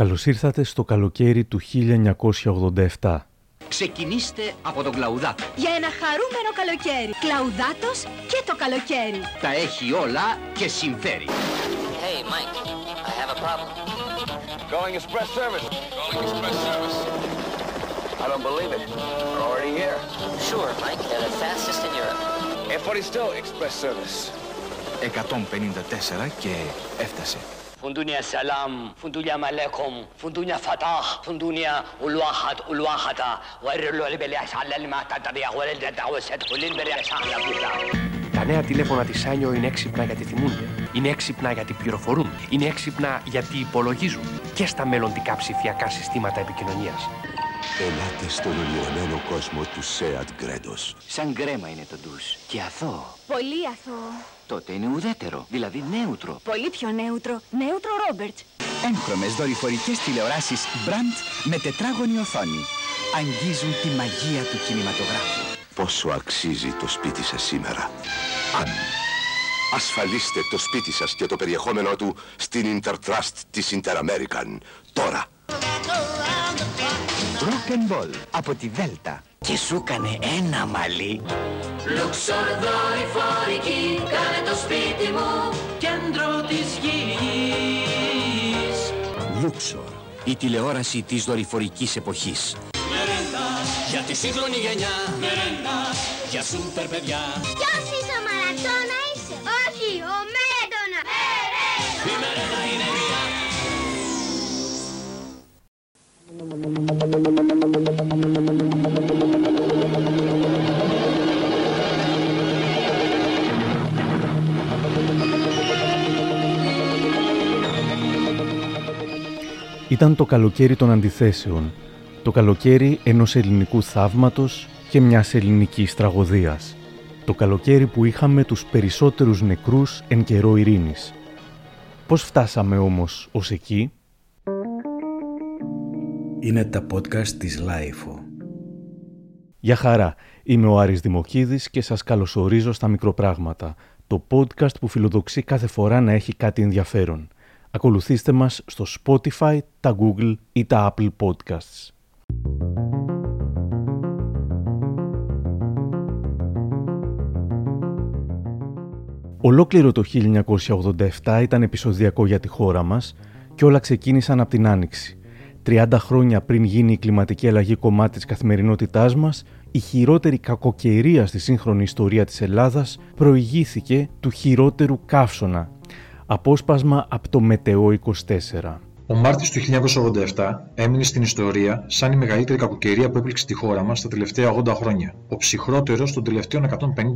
Καλώς ήρθατε στο καλοκαίρι του 1987. Ξεκινήστε από τον Κλαουδάτο. Για ένα χαρούμενο καλοκαίρι. Κλαουδάτος και το καλοκαίρι. Τα έχει όλα και συμφέρει. Hey, Mike, I have a problem. Calling express service. Calling express service. I don't believe it. We're already here. Sure, Mike, they're the fastest in Europe. A42 express service. 154 και έφτασε. Τα νέα τηλέφωνα της Σάνιο είναι έξυπνα γιατί θυμούνται, είναι έξυπνα γιατί πληροφορούν, είναι έξυπνα γιατί υπολογίζουν και στα μελλοντικά ψηφιακά συστήματα επικοινωνίας. Ελάτε στον ολιωμένο κόσμο του Σέατ Gredos. Σαν κρέμα είναι το ντους και αθώο. Πολύ αθώο. Τότε είναι ουδέτερο. Δηλαδή νέουτρο. Πολύ πιο νέουτρο. Νέουτρο Ρόμπερτ. Έγχρωμες δορυφορικές τηλεοράσεις Brandt με τετράγωνη οθόνη. Αγγίζουν τη μαγεία του κινηματογράφου. Πόσο αξίζει το σπίτι σας σήμερα. Αν ασφαλίστε το σπίτι σας και το περιεχόμενό του στην Intertrust της Interamerican. Τώρα. Rock and Ball από τη Δέλτα. Και σου έκανε ένα μαλλί. Λουξορ δορυφορική, κάνε το σπίτι μου κέντρο της γης. Λούξορ. Η τηλεόραση της δορυφορικής εποχής. Μερέντας για τη σύγχρονη γενιά. Μερέντας για σούπερ παιδιά. Ποιος είσαι ο Μαρατώνα είσαι. Όχι, ο Μέρεντονα. Η μερέντα είναι μια. Ήταν το καλοκαίρι των αντιθέσεων. Το καλοκαίρι ενός ελληνικού θαύματος και μιας ελληνικής τραγωδίας. Το καλοκαίρι που είχαμε τους περισσότερους νεκρούς εν καιρώ ειρήνης. Πώς φτάσαμε όμως ως εκεί; Είναι τα podcast της LiFO. Γεια χαρά, είμαι ο Άρης Δημοκίδης και σας καλωσορίζω στα Μικροπράγματα, το podcast που φιλοδοξεί κάθε φορά να έχει κάτι ενδιαφέρον. Ακολουθήστε μας στο Spotify, τα Google ή τα Apple Podcasts. Ολόκληρο το 1987 ήταν επεισοδιακό για τη χώρα μας και όλα ξεκίνησαν από την Άνοιξη. 30 χρόνια πριν γίνει η κλιματική αλλαγή κομμάτι της καθημερινότητάς μας, η χειρότερη κακοκαιρία στη σύγχρονη ιστορία της Ελλάδας προηγήθηκε του χειρότερου καύσωνα, Απόσπασμα από το Μετεό 24. Ο Μάρτιος του 1987 έμεινε στην ιστορία σαν η μεγαλύτερη κακοκαιρία που έπληξε τη χώρα μας τα τελευταία 80 χρόνια. Ο ψυχρότερος των τελευταίων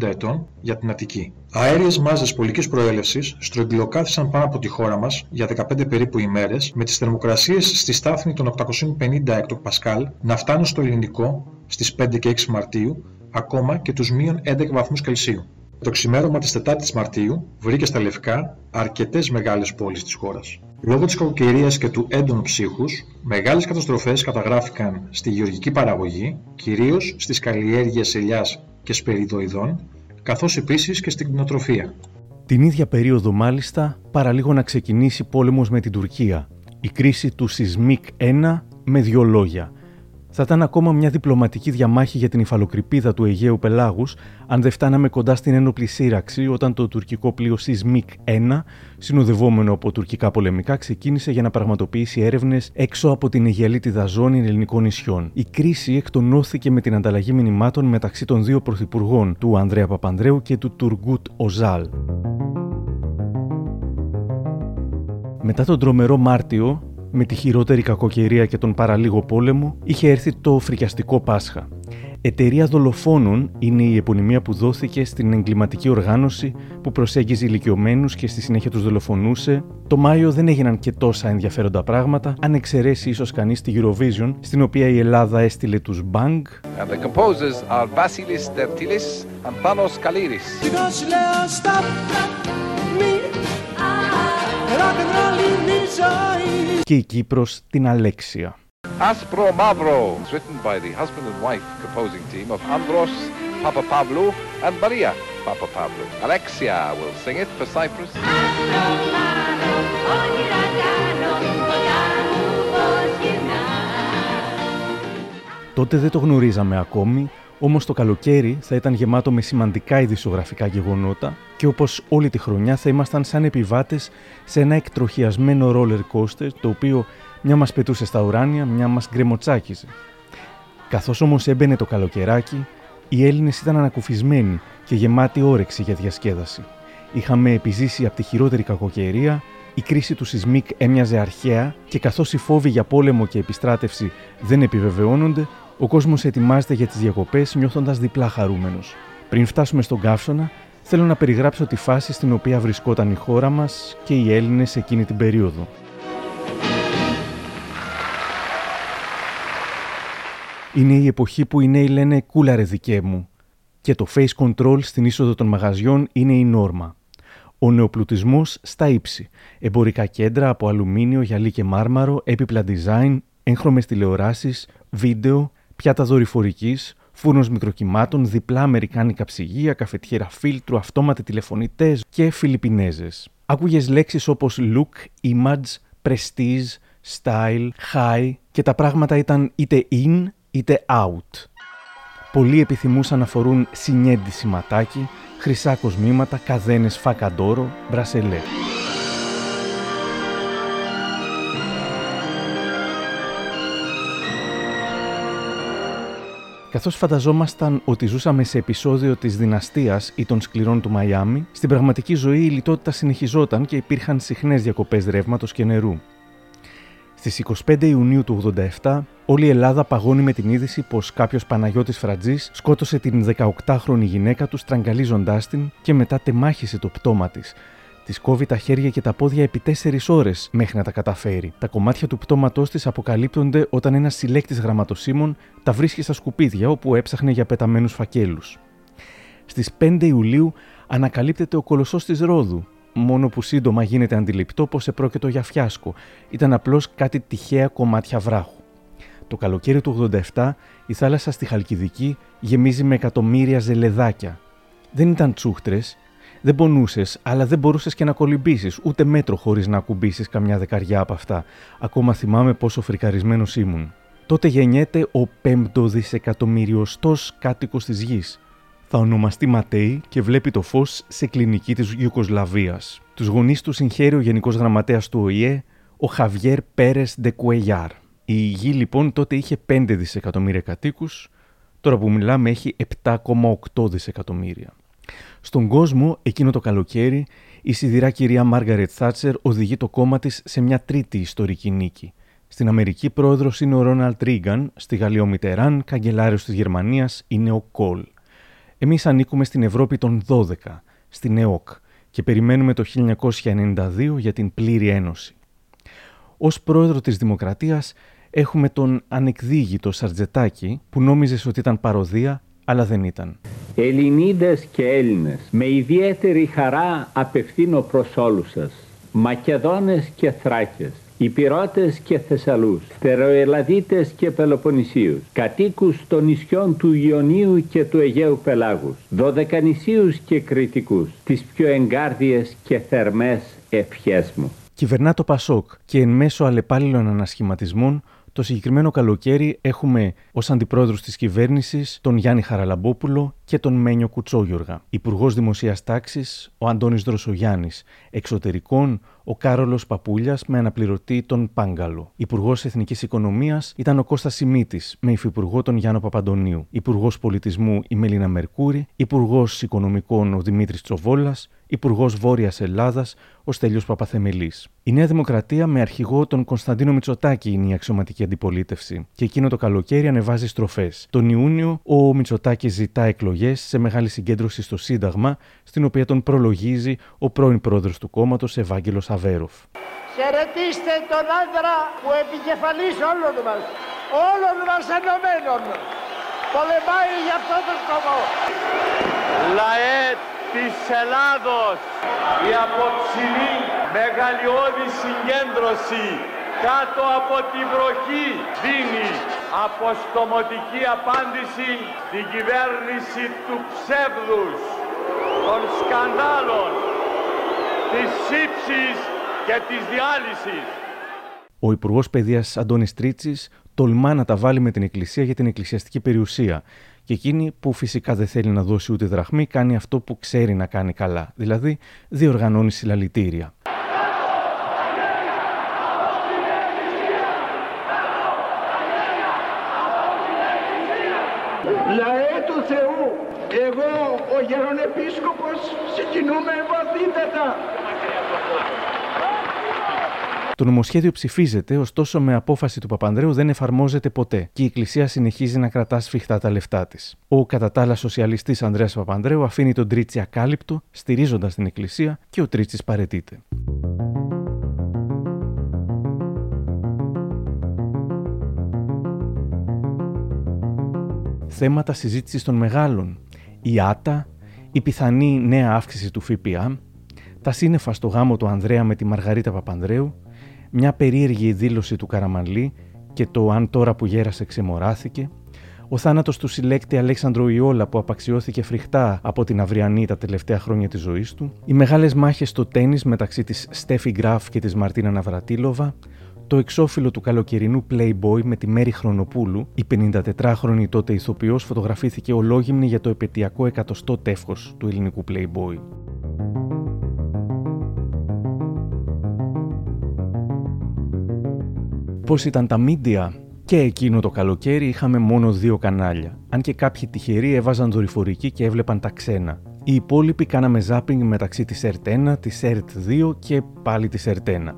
150 ετών για την Αττική. Αέριες μάζες πολικής προέλευσης στρογγυλοκάθισαν πάνω από τη χώρα μας για 15 περίπου ημέρες, με τις θερμοκρασίες στη στάθμη των 850 εκτοπασκάλ να φτάνουν στο ελληνικό στις 5 και 6 Μαρτίου, ακόμα και τους μείον 11 βαθμούς Κελσίου. Το ξημέρωμα της 4η Μαρτίου βρήκε στα Λευκά αρκετές μεγάλες πόλεις της χώρας. Λόγω της κακοκαιρίας και του έντονου ψύχους, μεγάλες καταστροφές καταγράφηκαν στη γεωργική παραγωγή, κυρίως στις καλλιέργειες ελιάς και σπεριδοειδών, καθώς επίσης και στην κτηνοτροφία. Την ίδια περίοδο, μάλιστα, παραλίγο να ξεκινήσει πόλεμος με την Τουρκία. Η κρίση του Σισμίκ 1 με δύο λόγια – θα ήταν ακόμα μια διπλωματική διαμάχη για την υφαλοκρηπίδα του Αιγαίου Πελάγους αν δεν φτάναμε κοντά στην ένοπλη σύραξη όταν το τουρκικό πλοίο Σισμίκ 1, συνοδευόμενο από τουρκικά πολεμικά, ξεκίνησε για να πραγματοποιήσει έρευνες έξω από την Αιγιαλίτιδα ζώνη ελληνικών νησιών. Η κρίση εκτονώθηκε με την ανταλλαγή μηνυμάτων μεταξύ των δύο πρωθυπουργών, του Ανδρέα Παπανδρέου και του Τουργκούτ Οζάλ. Μετά τον τρομερό Μάρτιο, με τη χειρότερη κακοκαιρία και τον παραλίγο πόλεμο, είχε έρθει το φρικιαστικό Πάσχα. Εταιρεία δολοφόνων είναι η επωνυμία που δόθηκε στην εγκληματική οργάνωση που προσέγγιζε ηλικιωμένους και στη συνέχεια τους δολοφονούσε. Το Μάιο δεν έγιναν και τόσα ενδιαφέροντα πράγματα, αν εξαιρέσει ίσως κανείς τη Eurovision, στην οποία η Ελλάδα έστειλε τους Bang. And the composers are Vasilis Tertilis and Panos Kaliris και η Κύπρος την Αλέξια. Άσπρο Μαύρο, written by the husband and wife composing team of Andros Papapablou and Maria Papapablou. Alexia will sing it for Cyprus. Τότε δεν το γνωρίζαμε ακόμη, όμως το καλοκαίρι θα ήταν γεμάτο με σημαντικά ειδησιογραφικά γεγονότα και όπως όλη τη χρονιά θα ήμασταν σαν επιβάτες σε ένα εκτροχιασμένο roller coaster το οποίο μια μας πετούσε στα ουράνια, μια μας γκρεμοτσάκιζε. Καθώς όμως έμπαινε το καλοκαιράκι, οι Έλληνες ήταν ανακουφισμένοι και γεμάτοι όρεξη για διασκέδαση. Είχαμε επιζήσει από τη χειρότερη κακοκαιρία, η κρίση του Σισμίκ έμοιαζε αρχαία και καθώς οι φόβοι για πόλεμο και επιστράτευση δεν επιβεβαιώνονται, ο κόσμος ετοιμάζεται για τις διακοπές νιώθοντας διπλά χαρούμενος. Πριν φτάσουμε στον καύσωνα, θέλω να περιγράψω τη φάση στην οποία βρισκόταν η χώρα μας και οι Έλληνες εκείνη την περίοδο. Είναι η εποχή που οι νέοι λένε «κούλαρε δικέ μου» και το face control στην είσοδο των μαγαζιών είναι η νόρμα. Ο νεοπλουτισμός στα ύψη. Εμπορικά κέντρα από αλουμίνιο, γυαλί και μάρμαρο, έπιπλα design, έγχρωμες τηλεοράσεις, βίντεο, πιάτα δορυφορικής, φούρνος μικροκυμάτων, διπλά αμερικάνικα ψυγεία, καφετιέρα φίλτρου, αυτόματοι τηλεφωνητές και φιλιππινέζες. Άκουγες λέξεις όπως look, image, prestige, style, high και τα πράγματα ήταν είτε in είτε out. Πολλοί επιθυμούσαν να φορούν συνέντη σηματάκι, χρυσά κοσμήματα, καδένες φακαντόρο, μπρασελέ. Καθώς φανταζόμασταν ότι ζούσαμε σε επεισόδιο της δυναστείας ή των σκληρών του Μαϊάμι, στην πραγματική ζωή η λιτότητα συνεχιζόταν και υπήρχαν συχνές διακοπές ρεύματος και νερού. Στις 25 Ιουνίου του 87, όλη η Ελλάδα παγώνει με την είδηση πως κάποιος Παναγιώτης Φρατζή σκότωσε την 18χρονη γυναίκα του, στραγγαλίζοντάς την και μετά τεμάχισε το πτώμα της. Της κόβει τα χέρια και τα πόδια επί 4 ώρες μέχρι να τα καταφέρει. Τα κομμάτια του πτώματός της αποκαλύπτονται όταν ένας συλλέκτης γραμματοσύμων τα βρίσκει στα σκουπίδια όπου έψαχνε για πεταμένους φακέλους. Στις 5 Ιουλίου ανακαλύπτεται ο κολοσσός της Ρόδου, μόνο που σύντομα γίνεται αντιληπτό πως επρόκειτο για φιάσκο. Ήταν απλώς κάτι τυχαία κομμάτια βράχου. Το καλοκαίρι του 87 η θάλασσα στη Χαλκιδική γεμίζει με εκατομμύρια ζελεδάκια. Δεν ήταν τσούχτρες, δεν πονούσες, αλλά δεν μπορούσες και να κολυμπήσεις, ούτε μέτρο χωρίς να ακουμπήσεις καμιά δεκαριά από αυτά. Ακόμα θυμάμαι πόσο φρικαρισμένος ήμουν. Τότε γεννιέται ο πέμπτο δισεκατομμυριωστό κάτοικος της γης θα ονομαστεί Ματέι και βλέπει το φως σε κλινική της Ιουκοσλαβίας. Τους γονείς του συγχαίρει ο Γενικός Γραμματέας του ΟΗΕ, ο Χαβιέρ Πέρες Ντεκουεγιάρ. Η γη λοιπόν τότε είχε 5 δισεκατομμύρια κατοίκους, τώρα που μιλάμε έχει 7,8 δισεκατομμύρια. Στον κόσμο, εκείνο το καλοκαίρι, η σιδηρά κυρία Μάργαρετ Θάτσερ οδηγεί το κόμμα της σε μια τρίτη ιστορική νίκη. Στην Αμερική πρόεδρος είναι ο Ρόναλτ Ρίγκαν, στη Γαλλία ο Μιτεράν, καγκελάριος της Γερμανίας είναι ο Κολ. Εμείς ανήκουμε στην Ευρώπη των 12, στην ΕΟΚ, και περιμένουμε το 1992 για την πλήρη ένωση. Ως πρόεδρο της Δημοκρατίας έχουμε τον ανεκδίγητο Σαρτζετάκη που νόμιζες ότι ήταν παροδία, αλλά δεν ήταν. Ελληνίδες και Έλληνες, με ιδιαίτερη χαρά απευθύνω προς όλους σας, Μακεδόνες και Θράκες, Υπηρώτες και Θεσσαλούς, Στεροελαδίτες και Πελοποννησίους, κατοίκους των νησιών του Ιωνίου και του Αιγαίου Πελάγους, Δωδεκανησίους και Κρητικούς, τις πιο εγκάρδιες και θερμές ευχές μου. Κυβερνά το Πασόκ και εν μέσω αλλεπάλληλων ανασχηματισμών το συγκεκριμένο καλοκαίρι έχουμε ως αντιπρόεδρου της κυβέρνησης τον Γιάννη Χαραλαμπόπουλο και τον Μένιο Κουτσόγιοργα. Υπουργός Δημοσίας Τάξης ο Αντώνης Δροσογιάννης. Εξωτερικών ο Κάρολος Παπούλιας με αναπληρωτή τον Πάγκαλο. Υπουργός Εθνικής Οικονομίας ήταν ο Κώστας Σιμίτης με υφυπουργό τον Γιάννο Παπαντονίου. Υπουργός Πολιτισμού η Μελίνα Μερκούρη. Υπουργός Οικονομικών ο Δημήτρης Τσοβόλας. Υπουργός Βόρειας Ελλάδας ο Στέλιος Παπαθεμελή. Η Νέα Δημοκρατία με αρχηγό τον Κωνσταντίνο Μητσοτάκη είναι η αξιωματική αντιπολίτευση και εκείνο το καλοκαίρι ανεβάζει στροφές. Τον Ιούνιο ο Μητσοτάκη ζητά εκλογές σε μεγάλη συγκέντρωση στο Σύνταγμα, στην οποία τον προλογίζει ο πρώην πρόεδρος του κόμματος Ευάγγελος Αβέροφ. Χαιρετίστε τον άντρα που επικεφαλής όλων μας, όλων μας ενωμένων, πολεμάει για αυτό το σκοπό. Λαέ της Ελλάδος, η απόψινή μεγαλειώδη συγκέντρωση κάτω από την βροχή δίνει αποστομωτική απάντηση στην κυβέρνηση του ψεύδους, των σκανδάλων, της σύψης και της διάλυσης. Ο Υπουργός Παιδείας Αντώνης Τρίτσι τολμά να τα βάλει με την Εκκλησία για την εκκλησιαστική περιουσία. Και εκείνη που φυσικά δεν θέλει να δώσει ούτε δραχμή, κάνει αυτό που ξέρει να κάνει καλά. Δηλαδή, διοργανώνει συλλαλητήρια. Το νομοσχέδιο ψηφίζεται, ωστόσο με απόφαση του Παπανδρέου δεν εφαρμόζεται ποτέ και η Εκκλησία συνεχίζει να κρατά σφιχτά τα λεφτά της. Ο κατά τα άλλα σοσιαλιστής Ανδρέας Παπανδρέου αφήνει τον Τρίτσι ακάλυπτο, στηρίζοντας την Εκκλησία και ο Τρίτσις παρετείται. Θέματα συζήτησης των μεγάλων. Η ΆΤΑ, η πιθανή νέα αύξηση του ΦΠΑ, τα σύννεφα στο γάμο του Ανδρέα με τη Μαργαρίτα Παπανδρέου, μια περίεργη δήλωση του Καραμανλή και το αν τώρα που γέρασε ξεμοράθηκε, ο θάνατος του συλλέκτη Αλέξανδρο Ιόλα που απαξιώθηκε φρικτά από την αυριανή τα τελευταία χρόνια της ζωής του, οι μεγάλες μάχες στο τέννη μεταξύ της Στέφη Γκράφ και της Μαρτίνα Ναβρατήλοβα, το εξώφυλλο του καλοκαιρινού Playboy με τη Μέρη Χρονοπούλου, η 54χρονη τότε ηθοποιός φωτογραφήθηκε ολόγυμνη για το επαιτειακό εκατοστό τεύχος του ελληνικού Playboy. Πώς ήταν τα μίντια; Και εκείνο το καλοκαίρι είχαμε μόνο δύο κανάλια. Αν και κάποιοι τυχεροί έβαζαν δορυφορική και έβλεπαν τα ξένα. Οι υπόλοιποι κάναμε ζάπινγκ μεταξύ της ΕΡΤ1, της ΕΡΤ2 και πάλι της ΕΡΤ1.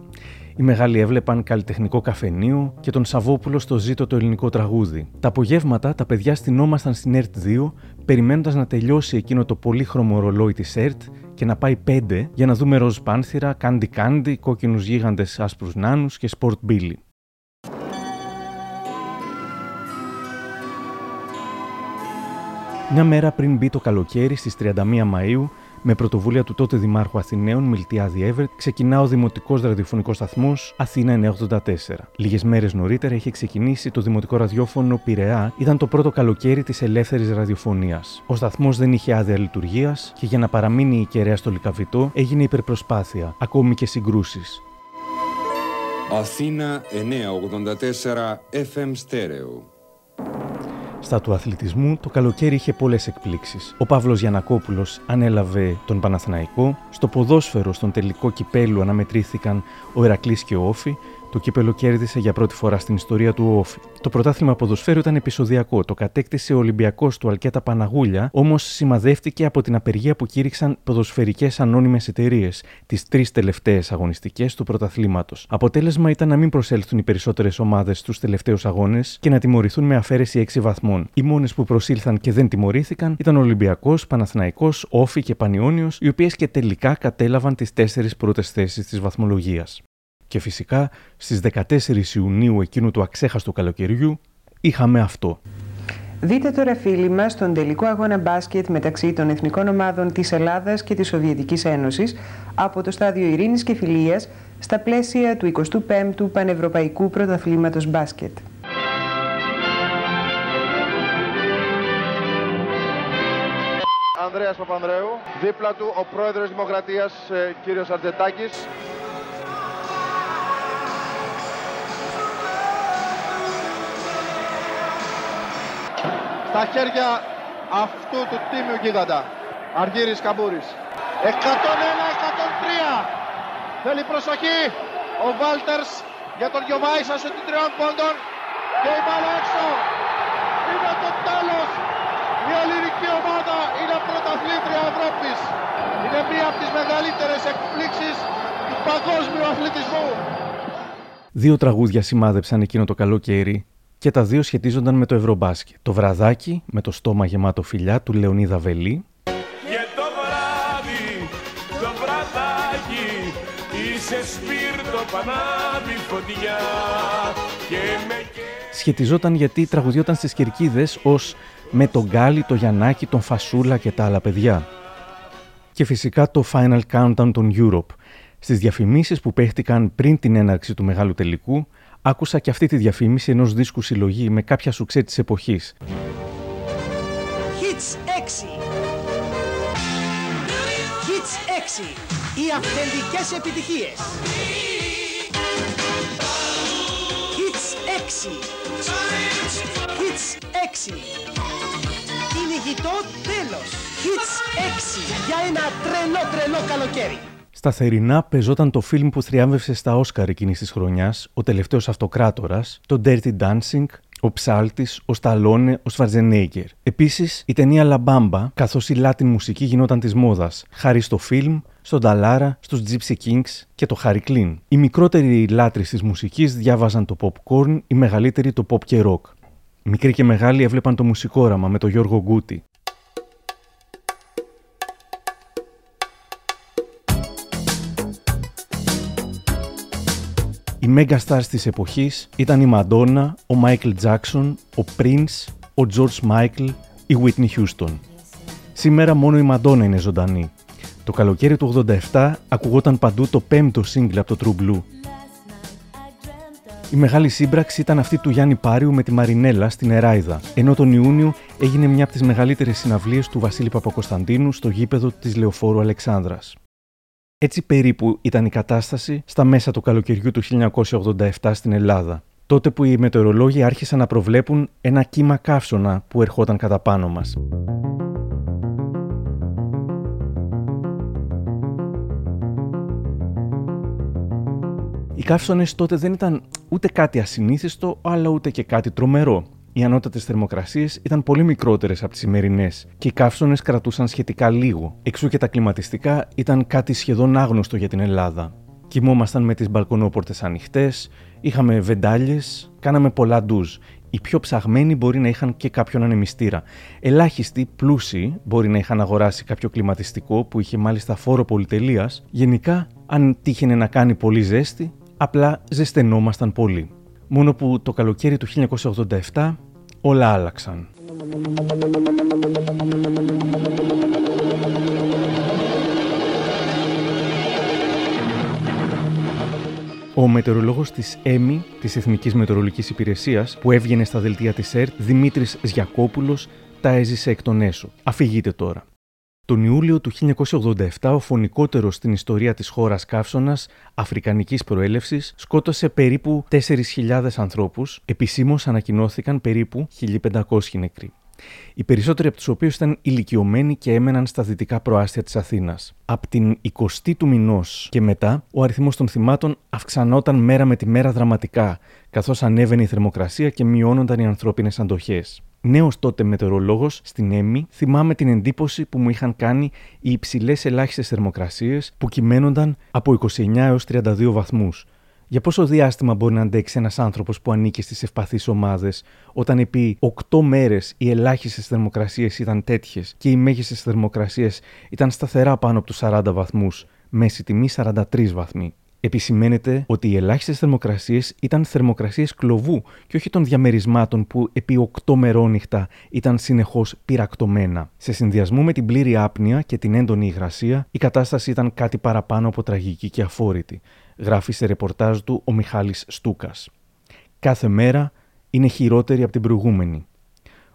Οι μεγάλοι έβλεπαν καλλιτεχνικό καφενείο και τον Σαββόπουλο στο ζήτο το ελληνικό τραγούδι. Τα απογεύματα τα παιδιά στηνόμασταν στην ΕΡΤ 2, περιμένοντας να τελειώσει εκείνο το πολύχρωμο ρολόι της ΕΡΤ και να πάει 5 για να δούμε ροζ πάνθηρα, Candy Candy, κόκκινους γίγαντες άσπρους νάνους και Sport Billy. Μια μέρα πριν μπει το καλοκαίρι στις 31 Μαΐου, με πρωτοβουλία του τότε Δημάρχου Αθηναίων Μιλτιάδη Εύερτ, ξεκινά ο Δημοτικός Ραδιοφωνικός Σταθμός Αθήνα 984. Λίγες μέρες νωρίτερα είχε ξεκινήσει το Δημοτικό Ραδιόφωνο Πειραιά, ήταν το πρώτο καλοκαίρι της ελεύθερης ραδιοφωνίας. Ο σταθμός δεν είχε άδεια λειτουργίας και για να παραμείνει η κεραία στο Λικαβιτό έγινε υπερπροσπάθεια, ακόμη και συγκρούσεις. Αθήνα 984 FM Stereo. Στα του αθλητισμού το καλοκαίρι είχε πολλές εκπλήξεις. Ο Παύλος Γιανακόπουλος ανέλαβε τον Παναθηναϊκό. Στο ποδόσφαιρο, στον τελικό κυπέλου, αναμετρήθηκαν ο Ερακλής και ο Όφη. Το κύπελο κέρδισε για πρώτη φορά στην ιστορία του Όφη. Το πρωτάθλημα ποδοσφαίρου ήταν επεισοδιακό. Το κατέκτησε ο Ολυμπιακός του Αλκέτα Παναγούλια, όμως σημαδεύτηκε από την απεργία που κήρυξαν ποδοσφαιρικές ανώνυμες εταιρείες, τις τρεις τελευταίες αγωνιστικές του πρωταθλήματος. Αποτέλεσμα ήταν να μην προσέλθουν οι περισσότερες ομάδες στους τελευταίους αγώνες και να τιμωρηθούν με αφαίρεση 6 βαθμών. Οι μόνες που προσήλθαν και δεν τιμωρήθηκαν ήταν ο Ολυμπιακός, Παναθηναϊκός, Όφη και Πανιόνιος, οι οποίες και τελικά κατέλαβαν τις τέσσερις πρώτες θέσεις της βαθμολογίας. Και φυσικά στις 14 Ιουνίου εκείνου του αξέχαστου καλοκαιριού είχαμε αυτό. Δείτε τώρα φίλοι μας τον τελικό αγώνα μπάσκετ μεταξύ των εθνικών ομάδων της Ελλάδας και της Σοβιετικής Ένωσης από το στάδιο Ειρήνης και Φιλίας στα πλαίσια του 25ου Πανευρωπαϊκού Πρωταθλήματος Μπάσκετ. Ανδρέας Παπανδρέου, δίπλα του ο πρόεδρος Δημοκρατίας ε, κύριος Αρτζετάκης, στα χέρια αυτού του τίμιου γίγαντα. Αργύρης Καμπούρης. 101-103. Θέλει προσοχή ο Βάλτερς για τον Γιωβάησα σε την τριών πόντων και η μπάλα έξω. Είναι το τέλος. Η ελληνική ομάδα είναι πρωταθλήτρια Ευρώπης. Είναι μία από τις μεγαλύτερες εκπλήξεις του παγκόσμιου αθλητισμού. Δύο τραγούδια σημάδεψαν εκείνο το καλοκαίρι και τα δύο σχετίζονταν με το Ευρωμπάσκετ. Το βραδάκι με το στόμα γεμάτο φιλιά του Λεωνίδα Βελή. Και το βράδυ, το βραδάκι, είσαι σπίρτο πανάδι φωτιά και με... Σχετιζόταν γιατί τραγουδιόταν στις κερκίδες ως με τον Γκάλι, το Γιαννάκη, τον Φασούλα και τα άλλα παιδιά. Και φυσικά το Final Countdown των Europe. Στις διαφημίσεις που παίχτηκαν πριν την έναρξη του μεγάλου τελικού, άκουσα και αυτή τη διαφήμιση ενός δίσκου συλλογή με κάποια σουξέ της εποχής. Hits 6 Hits 6 Οι αυθεντικές επιτυχίες 6. Hits 6. Κυνηγητό τέλος. Hits 6. Για ένα τρελό τρελό καλοκαίρι. Σταθερινά πεζόταν το φιλμ που θριάμβευσε στα Όσκαρ εκείνης της χρονιάς, Ο Τελευταίος Αυτοκράτορας, το Dirty Dancing, ο Ψάλτης, ο Σταλόνε, ο Σφαρτζενέγκερ. Επίσης η ταινία Λαμπάμπα, καθώς η Latin μουσική γινόταν της μόδας, χάρη στο φιλμ, στον Ταλάρα, στους Gypsy Kings και το Harry Κλίν. Οι μικρότεροι λάτρεις της μουσικής διάβαζαν το popcorn, οι μεγαλύτεροι το pop και rock. Μικροί και μεγάλοι έβλεπαν το μουσικόραμα με τον Γιώργο Γκούτι. Οι mega stars της εποχής ήταν η Madonna, ο Michael Jackson, ο Prince, ο George Michael, η Whitney Houston. Σήμερα μόνο η Madonna είναι ζωντανή. Το καλοκαίρι του 87 ακουγόταν παντού το πέμπτο σύγκλι από το True Blue. Η μεγάλη σύμπραξη ήταν αυτή του Γιάννη Πάριου με τη Μαρινέλα στην Εράιδα, ενώ τον Ιούνιο έγινε μια από τις μεγαλύτερες συναυλίες του Βασίλη Παπακοσταντίνου στο γήπεδο της Λεωφόρου Αλεξάνδρας. Έτσι περίπου ήταν η κατάσταση στα μέσα του καλοκαιριού του 1987 στην Ελλάδα, τότε που οι μετεωρολόγοι άρχισαν να προβλέπουν ένα κύμα καύσωνα που ερχόταν κατά πάνω μας. Οι καύσωνε τότε δεν ήταν ούτε κάτι ασυνήθιστο, αλλά ούτε και κάτι τρομερό. Οι ανώτατες θερμοκρασίες ήταν πολύ μικρότερες από τις σημερινές και οι καύσωνε κρατούσαν σχετικά λίγο. Εξού και τα κλιματιστικά ήταν κάτι σχεδόν άγνωστο για την Ελλάδα. Κοιμόμασταν με τις μπαλκονόπορτες ανοιχτές, είχαμε βεντάλιες, κάναμε πολλά ντουζ. Οι πιο ψαγμένοι μπορεί να είχαν και κάποιον ανεμιστήρα. Ελάχιστοι, πλούσιοι, μπορεί να είχαν αγοράσει κάποιο κλιματιστικό που είχε μάλιστα φόρο πολυτελείας. Γενικά, αν τύχαινε να κάνει πολύ ζέστη, απλά ζεσθενόμασταν πολύ. Μόνο που το καλοκαίρι του 1987 όλα άλλαξαν. Ο μετεωρολόγος της ΕΜΗ, της Εθνικής Μετεωρολογικής Υπηρεσίας, που έβγαινε στα δελτία της ΕΡΤ, Δημήτρης Ζιακόπουλος, τα έζησε εκ των έσω. Αφηγείτε τώρα. Τον Ιούλιο του 1987, ο φωνικότερος στην ιστορία της χώρας καύσωνας, αφρικανικής προέλευσης, σκότωσε περίπου 4.000 ανθρώπους, επισήμως ανακοινώθηκαν περίπου 1.500 νεκροί. Οι περισσότεροι από τους οποίους ήταν ηλικιωμένοι και έμεναν στα δυτικά προάστια της Αθήνας. Από την 20η του μηνός και μετά, ο αριθμός των θυμάτων αυξανόταν μέρα με τη μέρα δραματικά, καθώς ανέβαινε η θερμοκρασία και μειώνονταν οι ανθρώπινες αντοχές. Νέος τότε μετεωρολόγος στην ΕΜΗ, θυμάμαι την εντύπωση που μου είχαν κάνει οι υψηλές ελάχιστες θερμοκρασίες που κυμαίνονταν από 29 έως 32 βαθμούς. Για πόσο διάστημα μπορεί να αντέξει ένας άνθρωπος που ανήκει στις ευπαθείς ομάδες, όταν επί 8 μέρες οι ελάχιστες θερμοκρασίες ήταν τέτοιες και οι μέγιστες θερμοκρασίες ήταν σταθερά πάνω από τους 40 βαθμούς, μέση τιμή 43 βαθμοί επισημαίνεται ότι οι ελάχιστες θερμοκρασίες ήταν θερμοκρασίες κλοβού και όχι των διαμερισμάτων που επί 8 μερόνυχτα ήταν συνεχώς πυρακτωμένα. Σε συνδυασμό με την πλήρη άπνοια και την έντονη υγρασία, η κατάσταση ήταν κάτι παραπάνω από τραγική και αφόρητη, γράφει σε ρεπορτάζ του ο Μιχάλης Στούκας. Κάθε μέρα είναι χειρότερη από την προηγούμενη.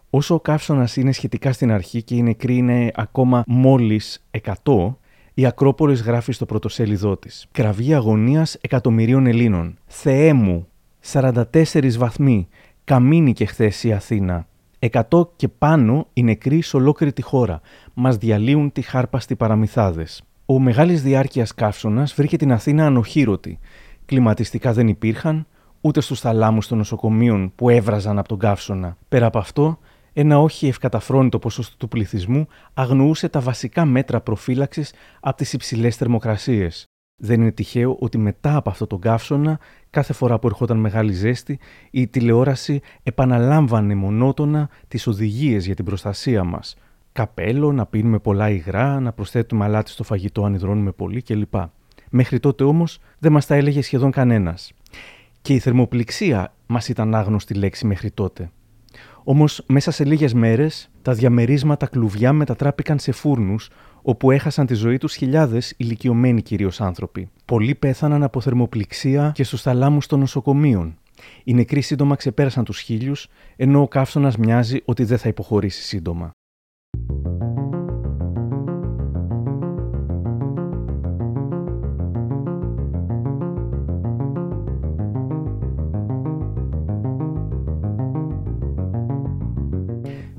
Όσο ο καύσωνας είναι σχετικά στην αρχή και οι νεκροί είναι ακόμα μόλις 100, η Ακρόπολης γράφει στο πρωτοσέλιδό της. Κραυγή αγωνίας εκατομμυρίων Ελλήνων. Θεέ μου, 44 βαθμοί. Καμίνη και χθες η Αθήνα. Εκατό και πάνω οι νεκροί σε ολόκληρη τη χώρα. Μας διαλύουν τη χάρπαστη παραμυθάδες. Ο μεγάλης διάρκειας καύσωνας βρήκε την Αθήνα ανοχήρωτη. Κλιματιστικά δεν υπήρχαν, ούτε στους θαλάμους των νοσοκομείων που έβραζαν από τον καύσωνα. Πέρα από αυτό, ένα όχι ευκαταφρόνητο ποσοστό του πληθυσμού αγνοούσε τα βασικά μέτρα προφύλαξης από τις υψηλές θερμοκρασίες. Δεν είναι τυχαίο ότι μετά από αυτό τον καύσωνα, κάθε φορά που ερχόταν μεγάλη ζέστη, η τηλεόραση επαναλάμβανε μονότονα τις οδηγίες για την προστασία μας. Καπέλο, να πίνουμε πολλά υγρά, να προσθέτουμε αλάτι στο φαγητό αν υδρώνουμε πολύ κλπ. Μέχρι τότε όμως δεν μας τα έλεγε σχεδόν κανένας. Και η θερμοπληξία μας ήταν άγνωστη λέξη μέχρι τότε. Όμως, μέσα σε λίγες μέρες, τα διαμερίσματα κλουβιά μετατράπηκαν σε φούρνους, όπου έχασαν τη ζωή τους χιλιάδες ηλικιωμένοι κυρίως άνθρωποι. Πολλοί πέθαναν από θερμοπληξία και στους θαλάμους των νοσοκομείων. Οι νεκροί σύντομα ξεπέρασαν τους χίλιους, ενώ ο καύσωνας μοιάζει ότι δεν θα υποχωρήσει σύντομα.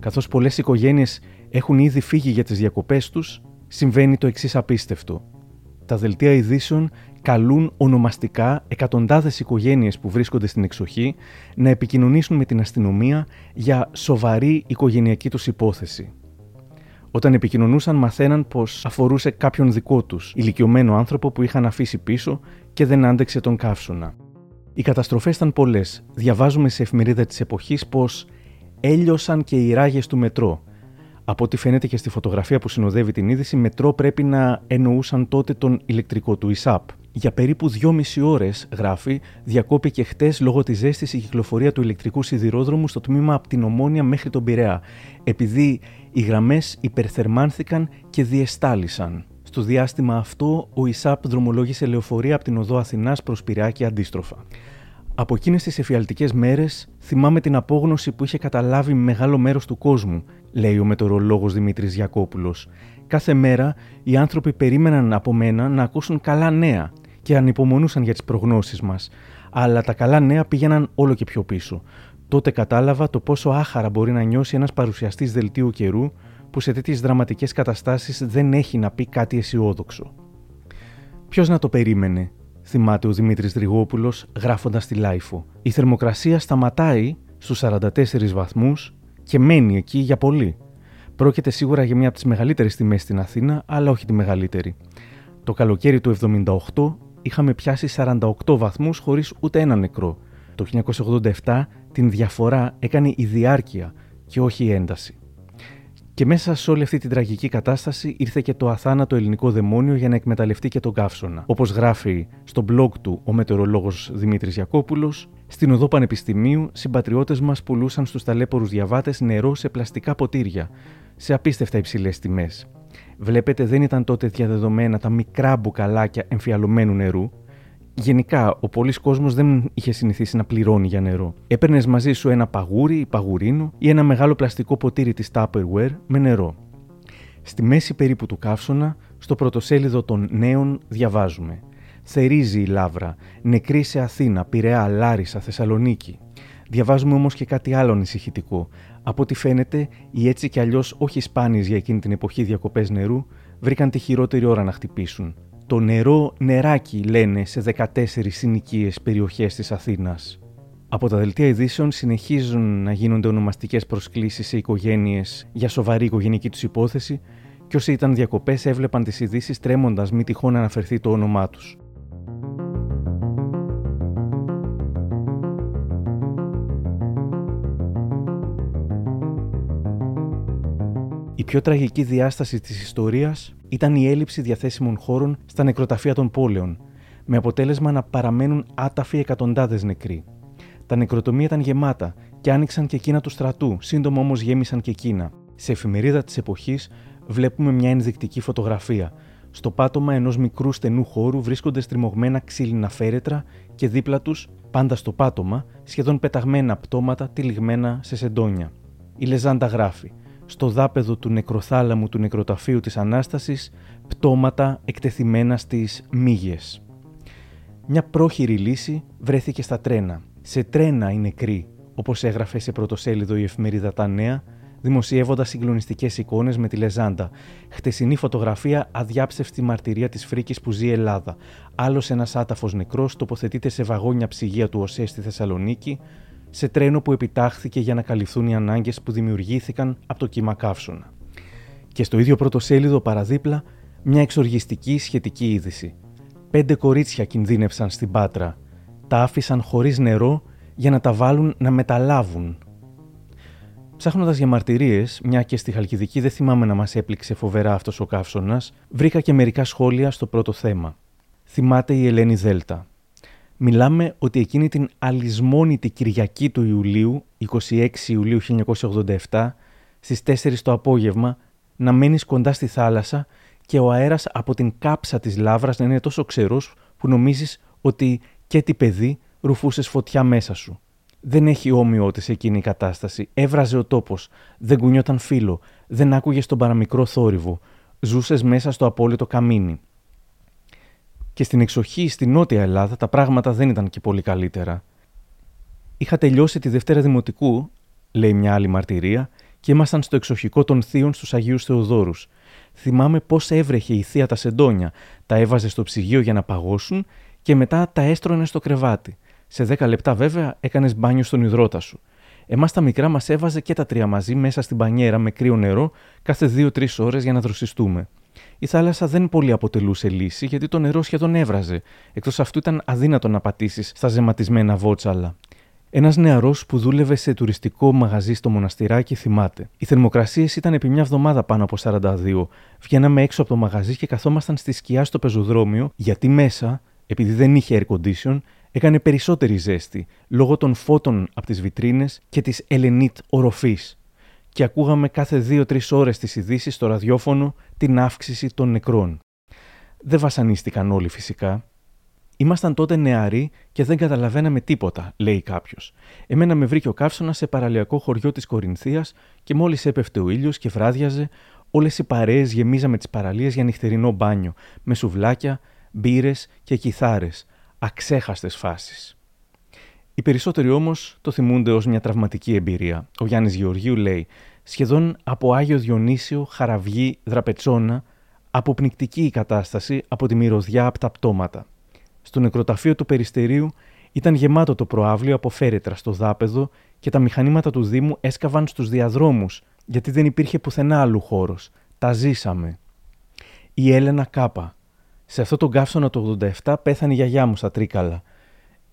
Καθώς πολλές οικογένειες έχουν ήδη φύγει για τις διακοπές τους, συμβαίνει το εξής απίστευτο. Τα δελτία ειδήσεων καλούν ονομαστικά εκατοντάδες οικογένειες που βρίσκονται στην εξοχή να επικοινωνήσουν με την αστυνομία για σοβαρή οικογενειακή τους υπόθεση. Όταν επικοινωνούσαν, μαθαίναν πως αφορούσε κάποιον δικό τους, ηλικιωμένο άνθρωπο που είχαν αφήσει πίσω και δεν άντεξε τον καύσωνα. Οι καταστροφές ήταν πολλές. Διαβάζουμε σε εφημερίδα της εποχής πως έλειωσαν και οι ράγες του μετρό. Από ό,τι φαίνεται και στη φωτογραφία που συνοδεύει την είδηση, μετρό πρέπει να εννοούσαν τότε τον ηλεκτρικό του ΙΣΑΠ. Για περίπου 2,5 ώρες, γράφει, διακόπηκε χτες λόγω της ζέστης η κυκλοφορία του ηλεκτρικού σιδηρόδρομου στο τμήμα από την Ομόνια μέχρι τον Πειραιά, επειδή οι γραμμές υπερθερμάνθηκαν και διεστάλησαν. Στο διάστημα αυτό, ο ΙΣΑΠ δρομολόγησε λεωφορεία από την οδό Αθηνάς προς Πειραιά και αντίστροφα. Από εκείνες τις εφιαλτικές μέρες, θυμάμαι την απόγνωση που είχε καταλάβει μεγάλο μέρος του κόσμου, λέει ο μετεωρολόγος Δημήτρης Γιακόπουλος. Κάθε μέρα οι άνθρωποι περίμεναν από μένα να ακούσουν καλά νέα και ανυπομονούσαν για τις προγνώσεις μας. Αλλά τα καλά νέα πήγαιναν όλο και πιο πίσω. Τότε κατάλαβα το πόσο άχαρα μπορεί να νιώσει ένας παρουσιαστής δελτίου καιρού που σε τέτοιες δραματικές καταστάσεις δεν έχει να πει κάτι αισιόδοξο. Ποιος να το περίμενε, θυμάται ο Δημήτρης Ρηγόπουλος γράφοντας στη LiFO. Η θερμοκρασία σταματάει στους 44 βαθμούς και μένει εκεί για πολύ. Πρόκειται σίγουρα για μία από τις μεγαλύτερες τιμές στην Αθήνα, αλλά όχι τη μεγαλύτερη. Το καλοκαίρι του 78 είχαμε πιάσει 48 βαθμούς χωρίς ούτε ένα νεκρό. Το 1987 την διαφορά έκανε η διάρκεια και όχι η ένταση. Και μέσα σε όλη αυτή την τραγική κατάσταση ήρθε και το αθάνατο ελληνικό δαιμόνιο για να εκμεταλλευτεί και τον καύσωνα. Όπως γράφει στο blog του ο μετεωρολόγος Δημήτρης Ζιακόπουλος, στην οδό Πανεπιστημίου, συμπατριώτες μας πουλούσαν στους ταλαίπωρους διαβάτες νερό σε πλαστικά ποτήρια, σε απίστευτα υψηλές τιμές. Βλέπετε, δεν ήταν τότε διαδεδομένα τα μικρά μπουκαλάκια εμφιαλωμένου νερού. Γενικά, ο πολλής κόσμος δεν είχε συνηθίσει να πληρώνει για νερό. Έπαιρνες μαζί σου ένα παγούρι ή παγουρίνο ή ένα μεγάλο πλαστικό ποτήρι της Tupperware με νερό. Στη μέση περίπου του καύσωνα, στο πρωτοσέλιδο των νέων, διαβάζουμε. Θερίζει η λάβρα, νεκρή σε Αθήνα, Πειραιά, Λάρισα, Θεσσαλονίκη. Διαβάζουμε όμως και κάτι άλλο ανησυχητικό. Από ό,τι φαίνεται, οι έτσι κι αλλιώς όχι σπάνιες για εκείνη την εποχή διακοπές νερού βρήκαν τη χειρότερη ώρα να χτυπήσουν. Το νερό νεράκι, λένε σε 14 συνοικίες περιοχές της Αθήνας. Από τα δελτία ειδήσεων συνεχίζουν να γίνονται ονομαστικές προσκλήσεις σε οικογένειες για σοβαρή οικογενική τους υπόθεση και όσοι ήταν διακοπές έβλεπαν τις ειδήσεις τρέμοντας μη τυχόν αναφερθεί το όνομά τους. Η πιο τραγική διάσταση της ιστορίας ήταν η έλλειψη διαθέσιμων χώρων στα νεκροταφεία των πόλεων, με αποτέλεσμα να παραμένουν άταφοι εκατοντάδες νεκροί. Τα νεκροτομεία ήταν γεμάτα και άνοιξαν και εκείνα του στρατού, σύντομα όμως γέμισαν και εκείνα. Σε εφημερίδα της εποχής βλέπουμε μια ενδεικτική φωτογραφία. Στο πάτωμα ενός μικρού στενού χώρου βρίσκονται στριμωγμένα ξύλινα φέρετρα και δίπλα τους, πάντα στο πάτωμα, σχεδόν πεταγμένα πτώματα τυλιγμένα σε σεντόνια. Η Λεζάντα γράφει: στο δάπεδο του νεκροθάλαμου του νεκροταφείου της Ανάστασης πτώματα εκτεθειμένα στις μύγες. Μια πρόχειρη λύση βρέθηκε στα τρένα. Σε τρένα οι νεκροί, όπως έγραφε σε πρωτοσέλιδο η εφημερίδα Τα Νέα, δημοσιεύοντας συγκλονιστικές εικόνες με τη Λεζάντα. Χτεσινή φωτογραφία αδιάψευστη μαρτυρία της φρίκης που ζει η Ελλάδα. Άλλος ένας άταφος νεκρός τοποθετείται σε βαγόνια ψυγεία του ΟΣΕ στη Θεσσαλονίκη, σε τρένο που επιτάχθηκε για να καλυφθούν οι ανάγκες που δημιουργήθηκαν από το κύμα καύσωνα. Και στο ίδιο πρωτοσέλιδο παραδίπλα, μια εξοργιστική σχετική είδηση. Πέντε κορίτσια κινδύνευσαν στην Πάτρα. Τα άφησαν χωρίς νερό για να τα βάλουν να μεταλάβουν. Ψάχνοντας για μαρτυρίες, μια και στη Χαλκιδική δεν θυμάμαι να μας έπληξε φοβερά αυτός ο καύσωνας, βρήκα και μερικά σχόλια στο πρώτο θέμα. Θυμάται η Ελένη Δέλτα μιλάμε ότι εκείνη την αλυσμόνητη Κυριακή του Ιουλίου, 26 Ιουλίου 1987, στις 4 το απόγευμα, να μένεις κοντά στη θάλασσα και ο αέρας από την κάψα της λάβρας να είναι τόσο ξερός που νομίζεις ότι και τι παιδί ρουφούσες φωτιά μέσα σου. Δεν έχει όμοιότης εκείνη η κατάσταση. Έβραζε ο τόπος. Δεν κουνιόταν φύλλο. Δεν άκουγες τον παραμικρό θόρυβο. Ζούσες μέσα στο απόλυτο καμίνι. Και στην εξοχή στη Νότια Ελλάδα τα πράγματα δεν ήταν και πολύ καλύτερα. Είχα τελειώσει τη Δευτέρα Δημοτικού, λέει μια άλλη μαρτυρία, και ήμασταν στο εξοχικό των Θείων στους Αγίους Θεοδόρους. Θυμάμαι πώς έβρεχε η θεία τα σεντόνια, τα έβαζε στο ψυγείο για να παγώσουν και μετά τα έστρωνε στο κρεβάτι. Σε 10 λεπτά βέβαια έκανες μπάνιο στον υδρότα σου. Εμάς τα μικρά μας έβαζε και τα τρία μαζί μέσα στην πανιέρα με κρύο νερό κάθε 2-3 ώρες για να δροσιστούμε. Η θάλασσα δεν πολύ αποτελούσε λύση γιατί το νερό σχεδόν έβραζε, εκτός αυτού ήταν αδύνατο να πατήσεις στα ζεματισμένα βότσαλα. Ένας νεαρός που δούλευε σε τουριστικό μαγαζί στο μοναστηράκι θυμάται. Οι θερμοκρασίες ήταν επί μια εβδομάδα πάνω από 42. Βγαίναμε έξω από το μαγαζί και καθόμασταν στη σκιά στο πεζοδρόμιο, γιατί μέσα, επειδή δεν είχε air condition, έκανε περισσότερη ζέστη λόγω των φώτων από τις βιτρίνες και της Ελενίτ οροφής. Και ακούγαμε κάθε 2-3 ώρες τις ειδήσεις στο ραδιόφωνο την αύξηση των νεκρών. Δεν βασανίστηκαν όλοι φυσικά. Ήμασταν τότε νεαροί και δεν καταλαβαίναμε τίποτα, λέει κάποιος. Εμένα με βρήκε ο καύσωνας σε παραλιακό χωριό της Κορινθίας και μόλις έπεφτε ο ήλιος και βράδιαζε, όλες οι παρέες γεμίζαμε τις παραλίες για νυχτερινό μπάνιο, με σουβλάκια, μπύρες και κιθάρες, αξέχαστες φάσεις. Οι περισσότεροι όμως το θυμούνται ως μια τραυματική εμπειρία. Ο Γιάννης Γεωργίου λέει: Σχεδόν από Άγιο Διονύσιο, Χαραυγή, Δραπετσόνα, αποπνικτική η κατάσταση από τη μυρωδιά από τα πτώματα. Στο νεκροταφείο του Περιστερίου ήταν γεμάτο το προάβλιο από φέρετρα στο δάπεδο και τα μηχανήματα του Δήμου έσκαβαν στους διαδρόμους, γιατί δεν υπήρχε πουθενά άλλου χώρος. Τα ζήσαμε. Η Έλενα Κάπα. Σε αυτό τον καύσωνα το 87 πέθανε η γιαγιά μου στα Τρίκαλα.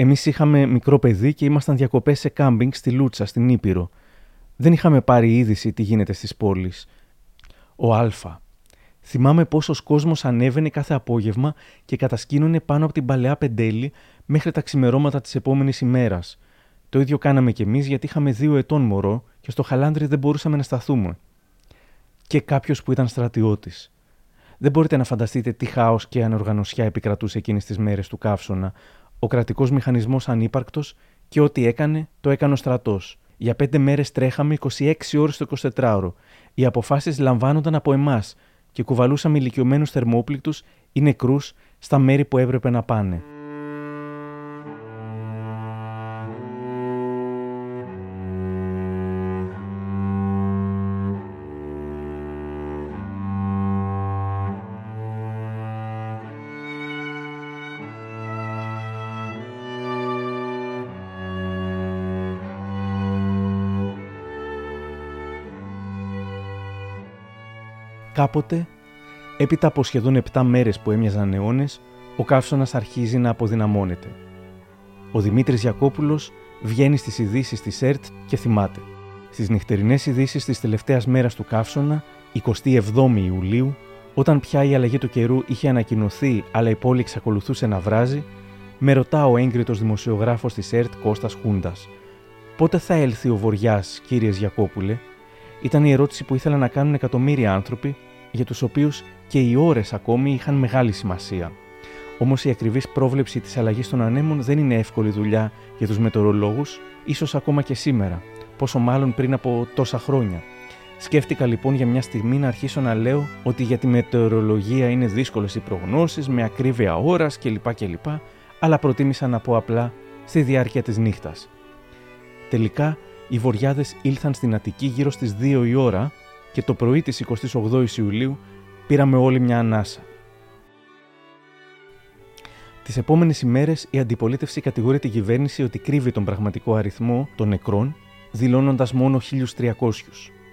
Εμείς είχαμε μικρό παιδί και ήμασταν διακοπές σε κάμπινγκ στη Λούτσα, στην Ήπειρο. Δεν είχαμε πάρει είδηση τι γίνεται στις πόλεις. Ο Α. Θυμάμαι πόσος κόσμος ανέβαινε κάθε απόγευμα και κατασκήνωνε πάνω από την παλαιά πεντέλη μέχρι τα ξημερώματα της επόμενης ημέρας. Το ίδιο κάναμε κι εμείς γιατί είχαμε δύο ετών μωρό και στο χαλάνδρι δεν μπορούσαμε να σταθούμε. Και κάποιος που ήταν στρατιώτης. Δεν μπορείτε να φανταστείτε τι χάος και ανοργανωσιά επικρατούσε εκείνες τις μέρες του καύσωνα. Ο κρατικός μηχανισμός ανύπαρκτος και ό,τι έκανε, το έκανε ο στρατός. Για πέντε μέρες τρέχαμε 26 ώρες το 24ωρο. Οι αποφάσεις λαμβάνονταν από εμάς και κουβαλούσαμε ηλικιωμένους θερμόπληκτους ή νεκρούς στα μέρη που έπρεπε να πάνε. Κάποτε, έπειτα από σχεδόν 7 μέρες που έμοιαζαν αιώνες, ο καύσωνας αρχίζει να αποδυναμώνεται. Ο Δημήτρης Γιακόπουλος βγαίνει στις ειδήσεις της ΕΡΤ και θυμάται. Στις νυχτερινές ειδήσεις της τελευταίας μέρας του καύσωνα, 27 Ιουλίου, όταν πια η αλλαγή του καιρού είχε ανακοινωθεί αλλά η πόλη εξακολουθούσε να βράζει, με ρωτά ο έγκριτος δημοσιογράφος της ΕΡΤ Κώστας Χούντας. Πότε θα έλθει ο Βοριάς, κύριε Γιακόπουλε, ήταν η ερώτηση που ήθελαν να κάνουν εκατομμύρια άνθρωποι για τους οποίους και οι ώρες ακόμη είχαν μεγάλη σημασία. Όμως η ακριβής πρόβλεψη της αλλαγής των ανέμων δεν είναι εύκολη δουλειά για τους μετεωρολόγους, ίσως ακόμα και σήμερα, πόσο μάλλον πριν από τόσα χρόνια. Σκέφτηκα λοιπόν για μια στιγμή να αρχίσω να λέω ότι για τη μετεωρολογία είναι δύσκολες οι προγνώσεις με ακρίβεια ώρας κλπ. κλπ. Αλλά προτίμησα να πω απλά στη διάρκεια της νύχτας. Τελικά, οι βοριάδες ήλθαν στην Αττική γύρω στις 2 η ώρα και το πρωί της 28 Ιουλίου πήραμε όλοι μια ανάσα. Τις επόμενες ημέρες η αντιπολίτευση κατηγορεί την κυβέρνηση ότι κρύβει τον πραγματικό αριθμό των νεκρών, δηλώνοντας μόνο 1.300.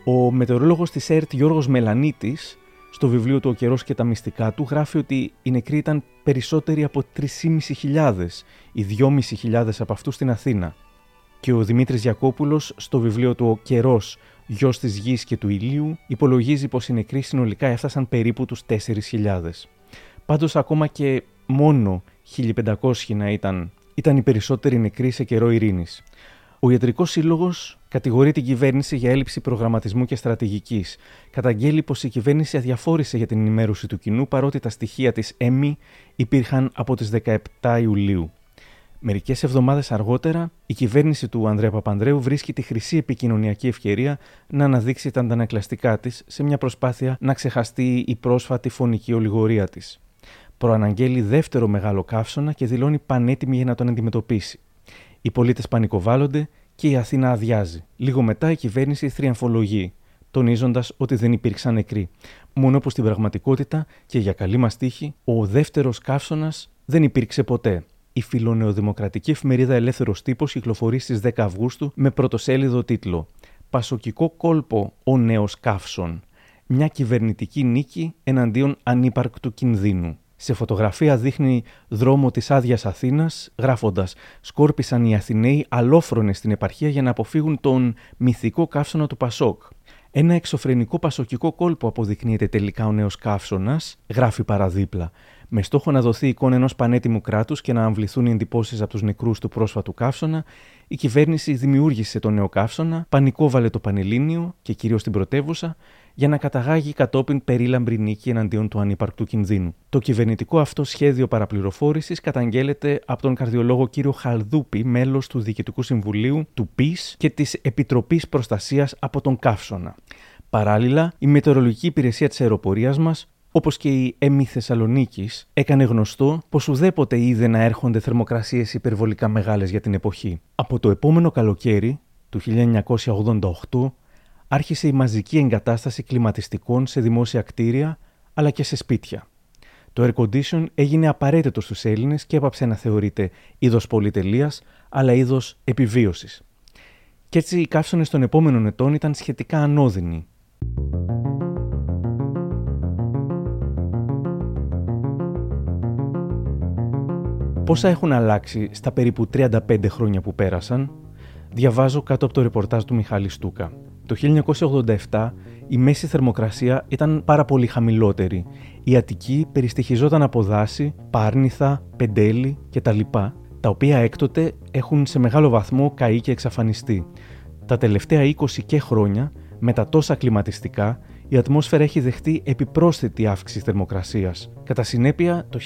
Ο μετεωρολόγος της ΕΡΤ Γιώργος Μελανίτης, στο βιβλίο του «Ο καιρός και τα μυστικά του», γράφει ότι οι νεκροί ήταν περισσότεροι από 3.500, οι 2.500 από αυτούς στην Αθήνα. Και ο Δημήτρης Γιακόπουλος, στο βιβλίο του «Ο καιρός, γιος της γης και του ηλίου, υπολογίζει πως οι νεκροί συνολικά έφτασαν περίπου τους 4.000. Πάντως, ακόμα και μόνο 1.500 να ήταν, ήταν οι περισσότεροι νεκροί σε καιρό ειρήνης. Ο Ιατρικός Σύλλογος κατηγορεί την κυβέρνηση για έλλειψη προγραμματισμού και στρατηγικής. Καταγγέλει πως η κυβέρνηση αδιαφόρησε για την ενημέρωση του κοινού παρότι τα στοιχεία της ΕΜΗ υπήρχαν από τις 17 Ιουλίου. Μερικές εβδομάδες αργότερα, η κυβέρνηση του Ανδρέα Παπανδρέου βρίσκει τη χρυσή επικοινωνιακή ευκαιρία να αναδείξει τα αντανακλαστικά της σε μια προσπάθεια να ξεχαστεί η πρόσφατη φωνική ολιγορία της. Προαναγγέλει δεύτερο μεγάλο καύσωνα και δηλώνει πανέτοιμη για να τον αντιμετωπίσει. Οι πολίτες πανικοβάλλονται και η Αθήνα αδειάζει. Λίγο μετά η κυβέρνηση θριαμφολογεί. τονίζοντας ότι δεν υπήρξαν νεκροί. Μόνο που στην πραγματικότητα και για καλή μας τύχη, ο δεύτερος καύσωνας δεν υπήρξε ποτέ. Η φιλονεοδημοκρατική εφημερίδα Ελεύθερος Τύπος κυκλοφορεί στις 10 Αυγούστου με πρωτοσέλιδο τίτλο Πασοκικό κόλπο ο νέος καύσων. Μια κυβερνητική νίκη εναντίον ανύπαρκτου κινδύνου. Σε φωτογραφία δείχνει δρόμο της άδειας Αθήνας, γράφοντας «Σκόρπισαν οι Αθηναίοι αλόφρονες στην επαρχία για να αποφύγουν τον μυθικό καύσωνα του Πασόκ». Ένα εξωφρενικό πασοκικό κόλπο αποδεικνύεται τελικά ο νέος καύσωνας, γράφει παραδίπλα, με στόχο να δοθεί εικόνα ενός πανέτοιμου κράτους και να αμβληθούν οι εντυπώσεις από τους νεκρούς του πρόσφατου καύσωνα, η κυβέρνηση δημιούργησε τον νέο καύσωνα, πανικόβαλε το Πανελλήνιο και κυρίως την πρωτεύουσα, για να καταγάγει κατόπιν περίλαμπρη νίκη εναντίον του ανύπαρκτου κινδύνου. Το κυβερνητικό αυτό σχέδιο παραπληροφόρησης καταγγέλλεται από τον καρδιολόγο κύριο Χαλδούπη, μέλος του Διοικητικού Συμβουλίου του ΠΙΣ και της Επιτροπής Προστασίας από τον Καύσωνα. Παράλληλα, η Μετεωρολογική Υπηρεσία της Αεροπορίας μας όπως και η ΕΜΗ Θεσσαλονίκης, έκανε γνωστό πως ουδέποτε είδε να έρχονται θερμοκρασίες υπερβολικά μεγάλες για την εποχή. Από το επόμενο καλοκαίρι του 1988 άρχισε η μαζική εγκατάσταση κλιματιστικών σε δημόσια κτίρια αλλά και σε σπίτια. Το air condition έγινε απαραίτητο στους Έλληνες και έπαψε να θεωρείται είδος πολυτελείας αλλά είδος επιβίωσης. Κι έτσι οι καύσονες των επόμενων ετών ήταν σχετικά ανώδυνοι. Πόσα έχουν αλλάξει στα περίπου 35 χρόνια που πέρασαν, διαβάζω κάτω από το ρεπορτάζ του Μιχάλη Στούκα. Το 1987 η μέση θερμοκρασία ήταν πάρα πολύ χαμηλότερη. Η Αττική περιστοιχιζόταν από δάση, πάρνηθα, πεντέλη κτλ. τα οποία έκτοτε έχουν σε μεγάλο βαθμό καεί και εξαφανιστεί. Τα τελευταία 20 και χρόνια, με τα τόσα κλιματιστικά, η ατμόσφαιρα έχει δεχτεί επιπρόσθετη αύξηση θερμοκρασίας. Κατά συνέπεια, το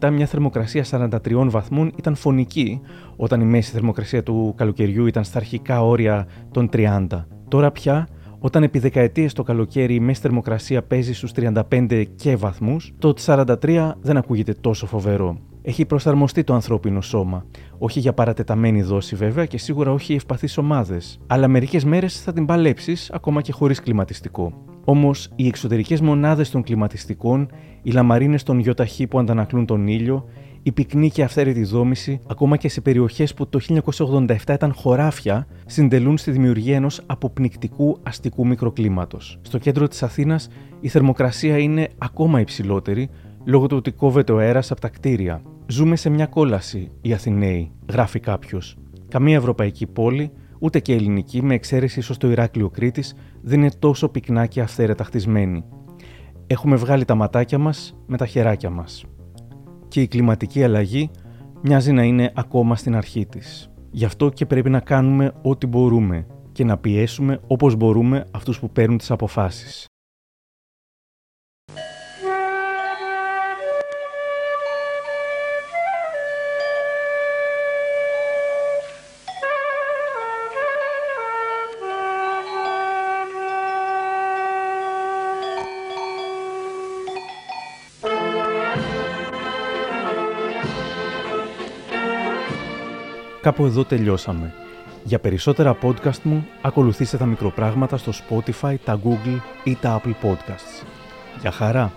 1987 μια θερμοκρασία 43 βαθμών ήταν φωνική, όταν η μέση θερμοκρασία του καλοκαιριού ήταν στα αρχικά όρια των 30. Τώρα πια, όταν επί δεκαετίες το καλοκαίρι η μέση θερμοκρασία παίζει στους 35 και βαθμούς, το 43 δεν ακούγεται τόσο φοβερό. Έχει προσαρμοστεί το ανθρώπινο σώμα. Όχι για παρατεταμένη δόση βέβαια και σίγουρα όχι ευπαθείς ομάδες. Αλλά μερικές μέρες θα την παλέψεις ακόμα και χωρίς κλιματιστικό. Όμως, οι εξωτερικές μονάδες των κλιματιστικών, οι λαμαρίνες των γιοταχή που αντανακλούν τον ήλιο, η πυκνή και αυθαίρετη δόμηση, ακόμα και σε περιοχές που το 1987 ήταν χωράφια, συντελούν στη δημιουργία ενός αποπνικτικού αστικού μικροκλίματος. Στο κέντρο της Αθήνας η θερμοκρασία είναι ακόμα υψηλότερη λόγω του ότι κόβεται ο αέρας από τα κτίρια. Ζούμε σε μια κόλαση, οι Αθηναίοι, γράφει κάποιος. Καμία ευρωπαϊκή πόλη, ούτε και ελληνική, με εξαίρεση ίσως το Ηράκλειο Κρήτης, δεν είναι τόσο πυκνά και αυθαίρετα χτισμένη. Έχουμε βγάλει τα ματάκια μας με τα χεράκια μας και η κλιματική αλλαγή μοιάζει να είναι ακόμα στην αρχή της. Γι' αυτό και πρέπει να κάνουμε ό,τι μπορούμε και να πιέσουμε όπως μπορούμε αυτούς που παίρνουν τις αποφάσεις. Κάπου εδώ τελειώσαμε. Για περισσότερα podcast μου, ακολουθήστε τα μικροπράγματα στο Spotify, τα Google ή τα Apple Podcasts. Για χαρά!